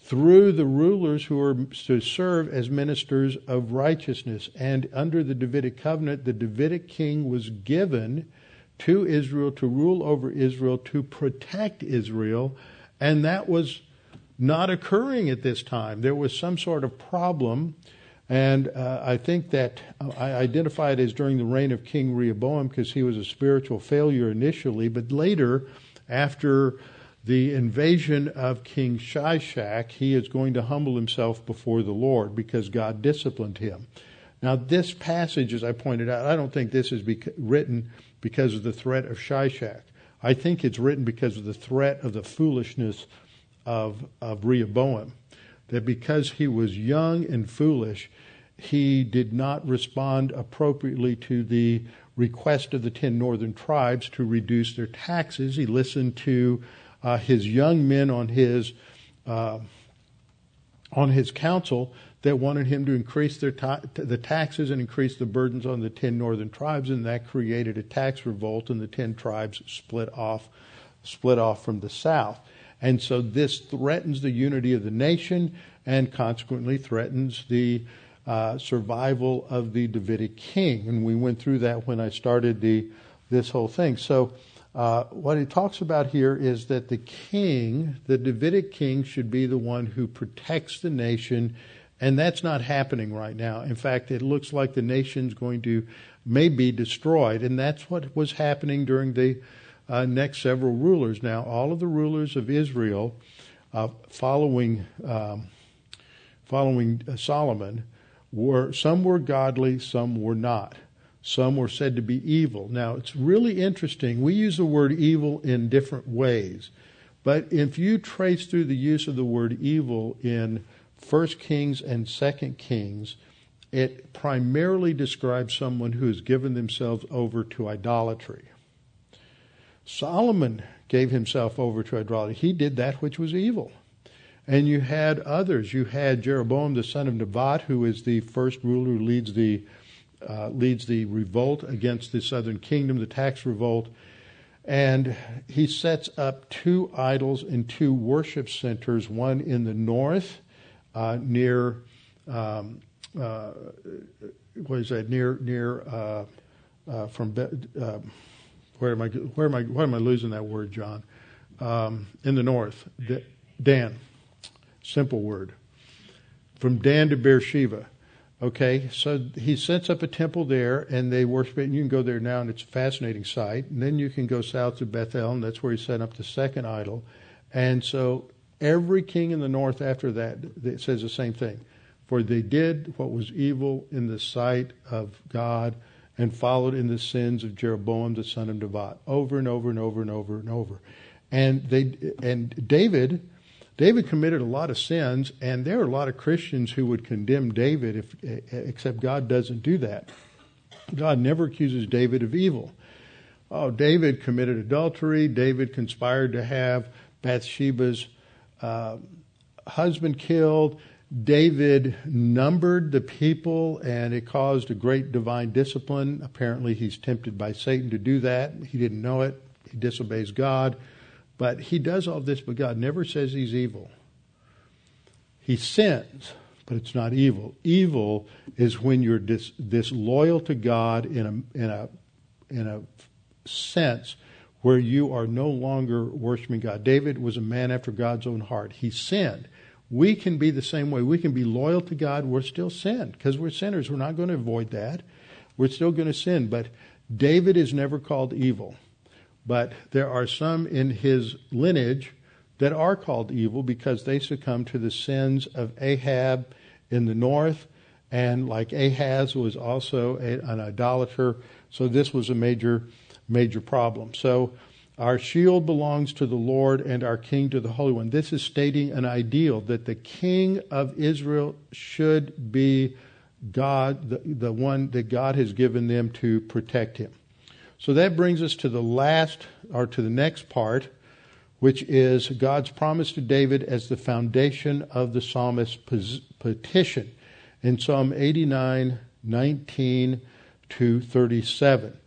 through the rulers who are to serve as ministers of righteousness. And under the Davidic covenant, the Davidic king was given to Israel to rule over Israel, to protect Israel, and that was not occurring at this time. There was some sort of problem, and uh, I think that uh, I identify it as during the reign of King Rehoboam because he was a spiritual failure initially, but later, after the invasion of King Shishak, he is going to humble himself before the Lord because God disciplined him. Now, this passage, as I pointed out, I don't think this is written because of the threat of Shishak. I think it's written because of the threat of the foolishness of, of Rehoboam. That because he was young and foolish, he did not respond appropriately to the request of the ten northern tribes to reduce their taxes. He listened to uh, his young men on his uh, on his council that wanted him to increase their ta- the taxes and increase the burdens on the ten northern tribes, and that created a tax revolt, and the ten tribes split off split off from the south. And so this threatens the unity of the nation and consequently threatens the uh, survival of the Davidic king. And we went through that when I started the this whole thing. So uh, what he talks about here is that the king, the Davidic king, should be the one who protects the nation, and that's not happening right now. In fact, it looks like the nation's going to may be destroyed, and that's what was happening during the uh, next several rulers. Now, all of the rulers of Israel, uh, following um, following uh, Solomon, were some were godly, some were not. Some were said to be evil. Now, it's really interesting. We use the word evil in different ways. But if you trace through the use of the word evil in 1 Kings and 2 Kings, it primarily describes someone who has given themselves over to idolatry. Solomon gave himself over to idolatry. He did that which was evil. And you had others. You had Jeroboam, the son of Nebat, who is the first ruler who leads the uh, leads the revolt against the southern kingdom, the tax revolt. And he sets up two idols and two worship centers, one in the north near, um, uh, what is that, near, near uh, uh, from, uh, where am I, where am I, why am I losing that word, John? Um, in the north, Dan, simple word. From Dan to Beersheba Okay, so he sets up a temple there and they worship it, and you can go there now, and it's a fascinating sight. And then you can go south to Bethel, and that's where he set up the second idol. And so every king in the north after that says the same thing. For they did what was evil in the sight of God and followed in the sins of Jeroboam the son of Nebat over and over and over and over and over. And they and David David committed a lot of sins, and there are a lot of Christians who would condemn David, if, except God doesn't do that. God never accuses David of evil. Oh, David committed adultery. David conspired to have Bathsheba's uh, husband killed. David numbered the people and it caused a great divine discipline. Apparently, he's tempted by Satan to do that. He didn't know it. He disobeys God. But he does all this, but God never says he's evil. He sins, but it's not evil. Evil is when you're dis, disloyal to God in a, in a, in a sense where you are no longer worshiping God. David was a man after God's own heart. He sinned. We can be the same way. We can be loyal to God. We're still sin because we're sinners. We're not going to avoid that. We're still going to sin. But David is never called evil. But there are some in his lineage that are called evil because they succumb to the sins of Ahab in the north, and like Ahaz was also a, an idolater. So this was a major, major problem. So our shield belongs to the Lord and our king to the Holy One. This is stating an ideal that the king of Israel should be God, the, the one that God has given them to protect him. So that brings us to the last, or to the next part, which is God's promise to David as the foundation of the psalmist's petition in Psalm 89, 19 to 37.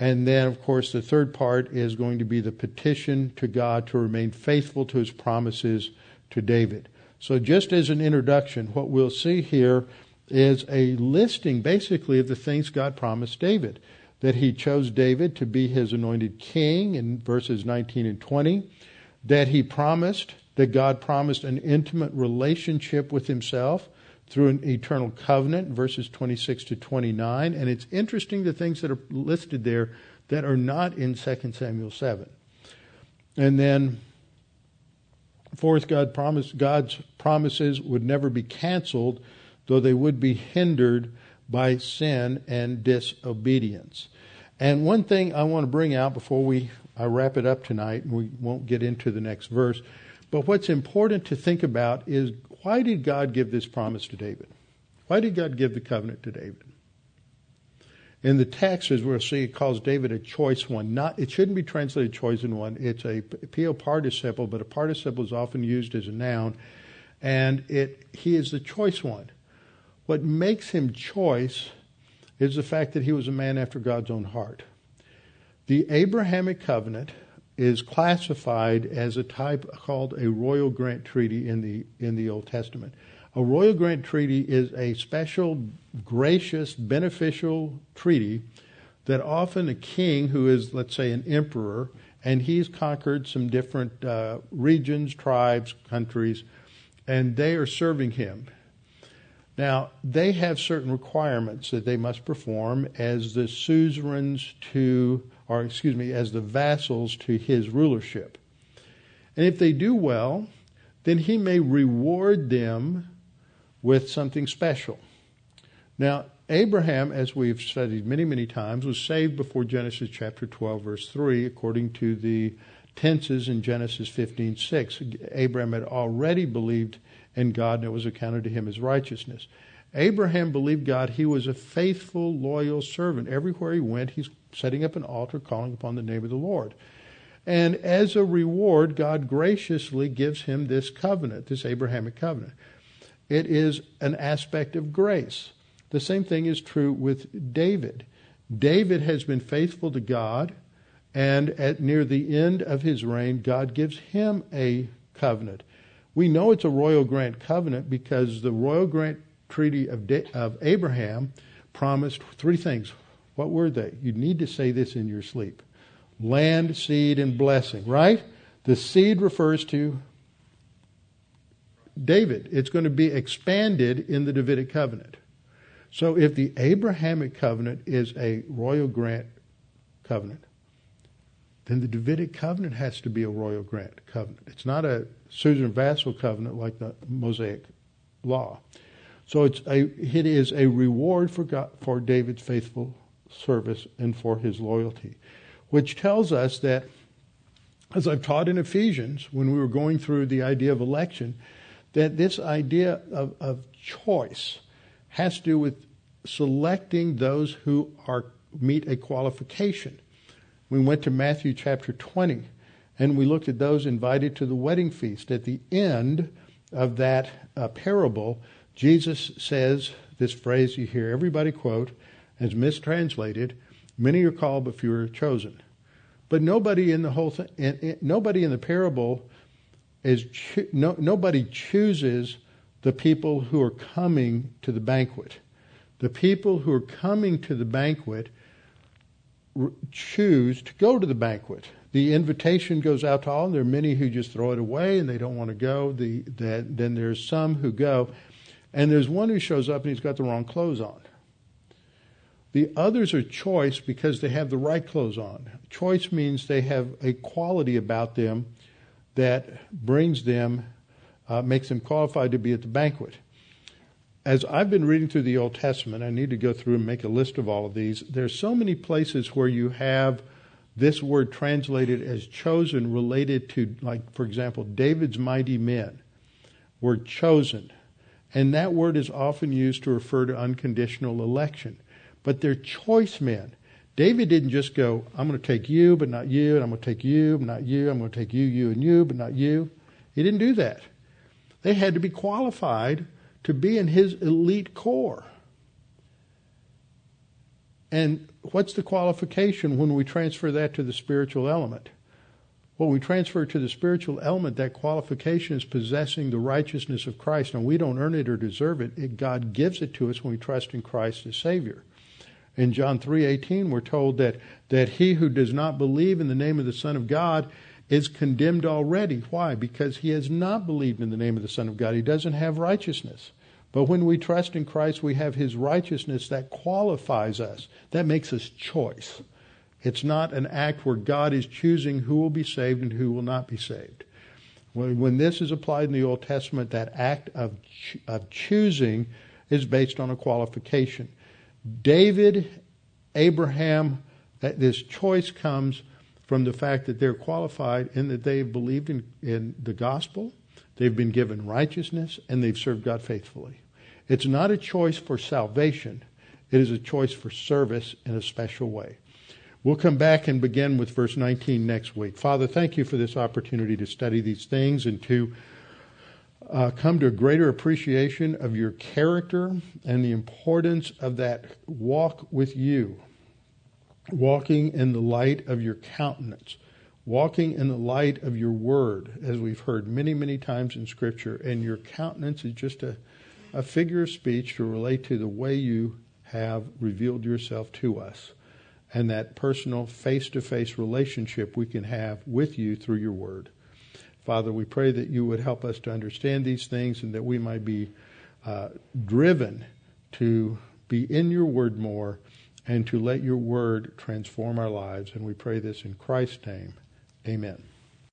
And then, of course, the third part is going to be the petition to God to remain faithful to his promises to David. So, just as an introduction, what we'll see here is a listing basically of the things God promised David. That he chose David to be his anointed king in verses 19 and 20, that he promised, that God promised an intimate relationship with himself through an eternal covenant, verses 26 to 29. And it's interesting the things that are listed there that are not in 2 Samuel 7. And then, fourth, God promised, God's promises would never be canceled, though they would be hindered by sin and disobedience. And one thing I want to bring out before we I wrap it up tonight, and we won't get into the next verse, but what's important to think about is why did God give this promise to David? Why did God give the covenant to David? In the text, as we'll see, it calls David a choice one. Not, it shouldn't be translated chosen one. It's a pio participle, but a participle is often used as a noun, and it he is the choice one. What makes him choice is the fact that he was a man after God's own heart. The Abrahamic covenant is classified as a type called a royal grant treaty in the in the Old Testament. A royal grant treaty is a special, gracious, beneficial treaty that often a king who is, let's say, an emperor, and he's conquered some different uh, regions, tribes, countries, and they are serving him. Now, they have certain requirements that they must perform as the suzerains to, or excuse me, as the vassals to his rulership. And if they do well, then he may reward them with something special. Now, Abraham, as we've studied many, many times, was saved before Genesis chapter 12, verse 3, according to the tenses in Genesis 15, 6. Abraham had already believed in God, and it was accounted to him as righteousness. Abraham believed God. He was a faithful, loyal servant. Everywhere he went, he's setting up an altar, calling upon the name of the Lord. And as a reward, God graciously gives him this covenant, this Abrahamic covenant. It is an aspect of grace. The same thing is true with David. David has been faithful to God, and at near the end of his reign, God gives him a covenant. We know it's a royal grant covenant because the royal grant treaty of, De- of Abraham promised three things. What were they? You need to say this in your sleep land, seed, and blessing, right? The seed refers to David. It's going to be expanded in the Davidic covenant. So if the Abrahamic covenant is a royal grant covenant, then the Davidic covenant has to be a royal grant covenant. It's not a suzerain vassal covenant like the Mosaic law. So it's a, it is a reward for God, for David's faithful service and for his loyalty, which tells us that, as I've taught in Ephesians when we were going through the idea of election, that this idea of, of choice has to do with selecting those who are meet a qualification. We went to Matthew chapter 20 and we looked at those invited to the wedding feast. At the end of that uh, parable, Jesus says this phrase you hear everybody quote as mistranslated, many are called but few are chosen. But nobody in the whole thing, nobody in the parable is no, nobody chooses the people who are coming to the banquet. The people who are coming to the banquet choose to go to the banquet. The invitation goes out to all, and there are many who just throw it away and they don't want to go. The, that, then there's some who go, and there's one who shows up and he's got the wrong clothes on. The others are choice because they have the right clothes on. Choice means they have a quality about them that brings them, uh, makes them qualified to be at the banquet. As I've been reading through the Old Testament, I need to go through and make a list of all of these. There's so many places where you have this word translated as chosen related to, like, for example, David's mighty men were chosen. And that word is often used to refer to unconditional election. But they're choice men. David didn't just go, I'm going to take you, but not you, and I'm going to take you, but not you, I'm going to take you, you, and you, but not you. He didn't do that. They had to be qualified to be in his elite corps. And what's the qualification when we transfer that to the spiritual element? When we transfer to the spiritual element, that qualification is possessing the righteousness of Christ. And we don't earn it or deserve it. it God gives it to us when we trust in Christ as Savior. In John 3:18 we're told that that he who does not believe in the name of the Son of God is condemned already. Why? Because he has not believed in the name of the Son of God. He doesn't have righteousness. But when we trust in Christ, we have his righteousness that qualifies us. That makes us choice. It's not an act where God is choosing who will be saved and who will not be saved. When, this is applied in the Old Testament, that act of, of choosing is based on a qualification. David, Abraham, this choice comes from the fact that they're qualified in that they've believed in, in the gospel, they've been given righteousness, and they've served God faithfully. It's not a choice for salvation, it is a choice for service in a special way. We'll come back and begin with verse 19 next week. Father, thank you for this opportunity to study these things and to uh, come to a greater appreciation of your character and the importance of that walk with you, walking in the light of your countenance, walking in the light of your word, as we've heard many, many times in Scripture, and your countenance is just a, a figure of speech to relate to the way you have revealed yourself to us and that personal face to face relationship we can have with you through your word. Father, we pray that you would help us to understand these things and that we might be uh, driven to be in your word more and to let your word transform our lives. And we pray this in Christ's name. Amen.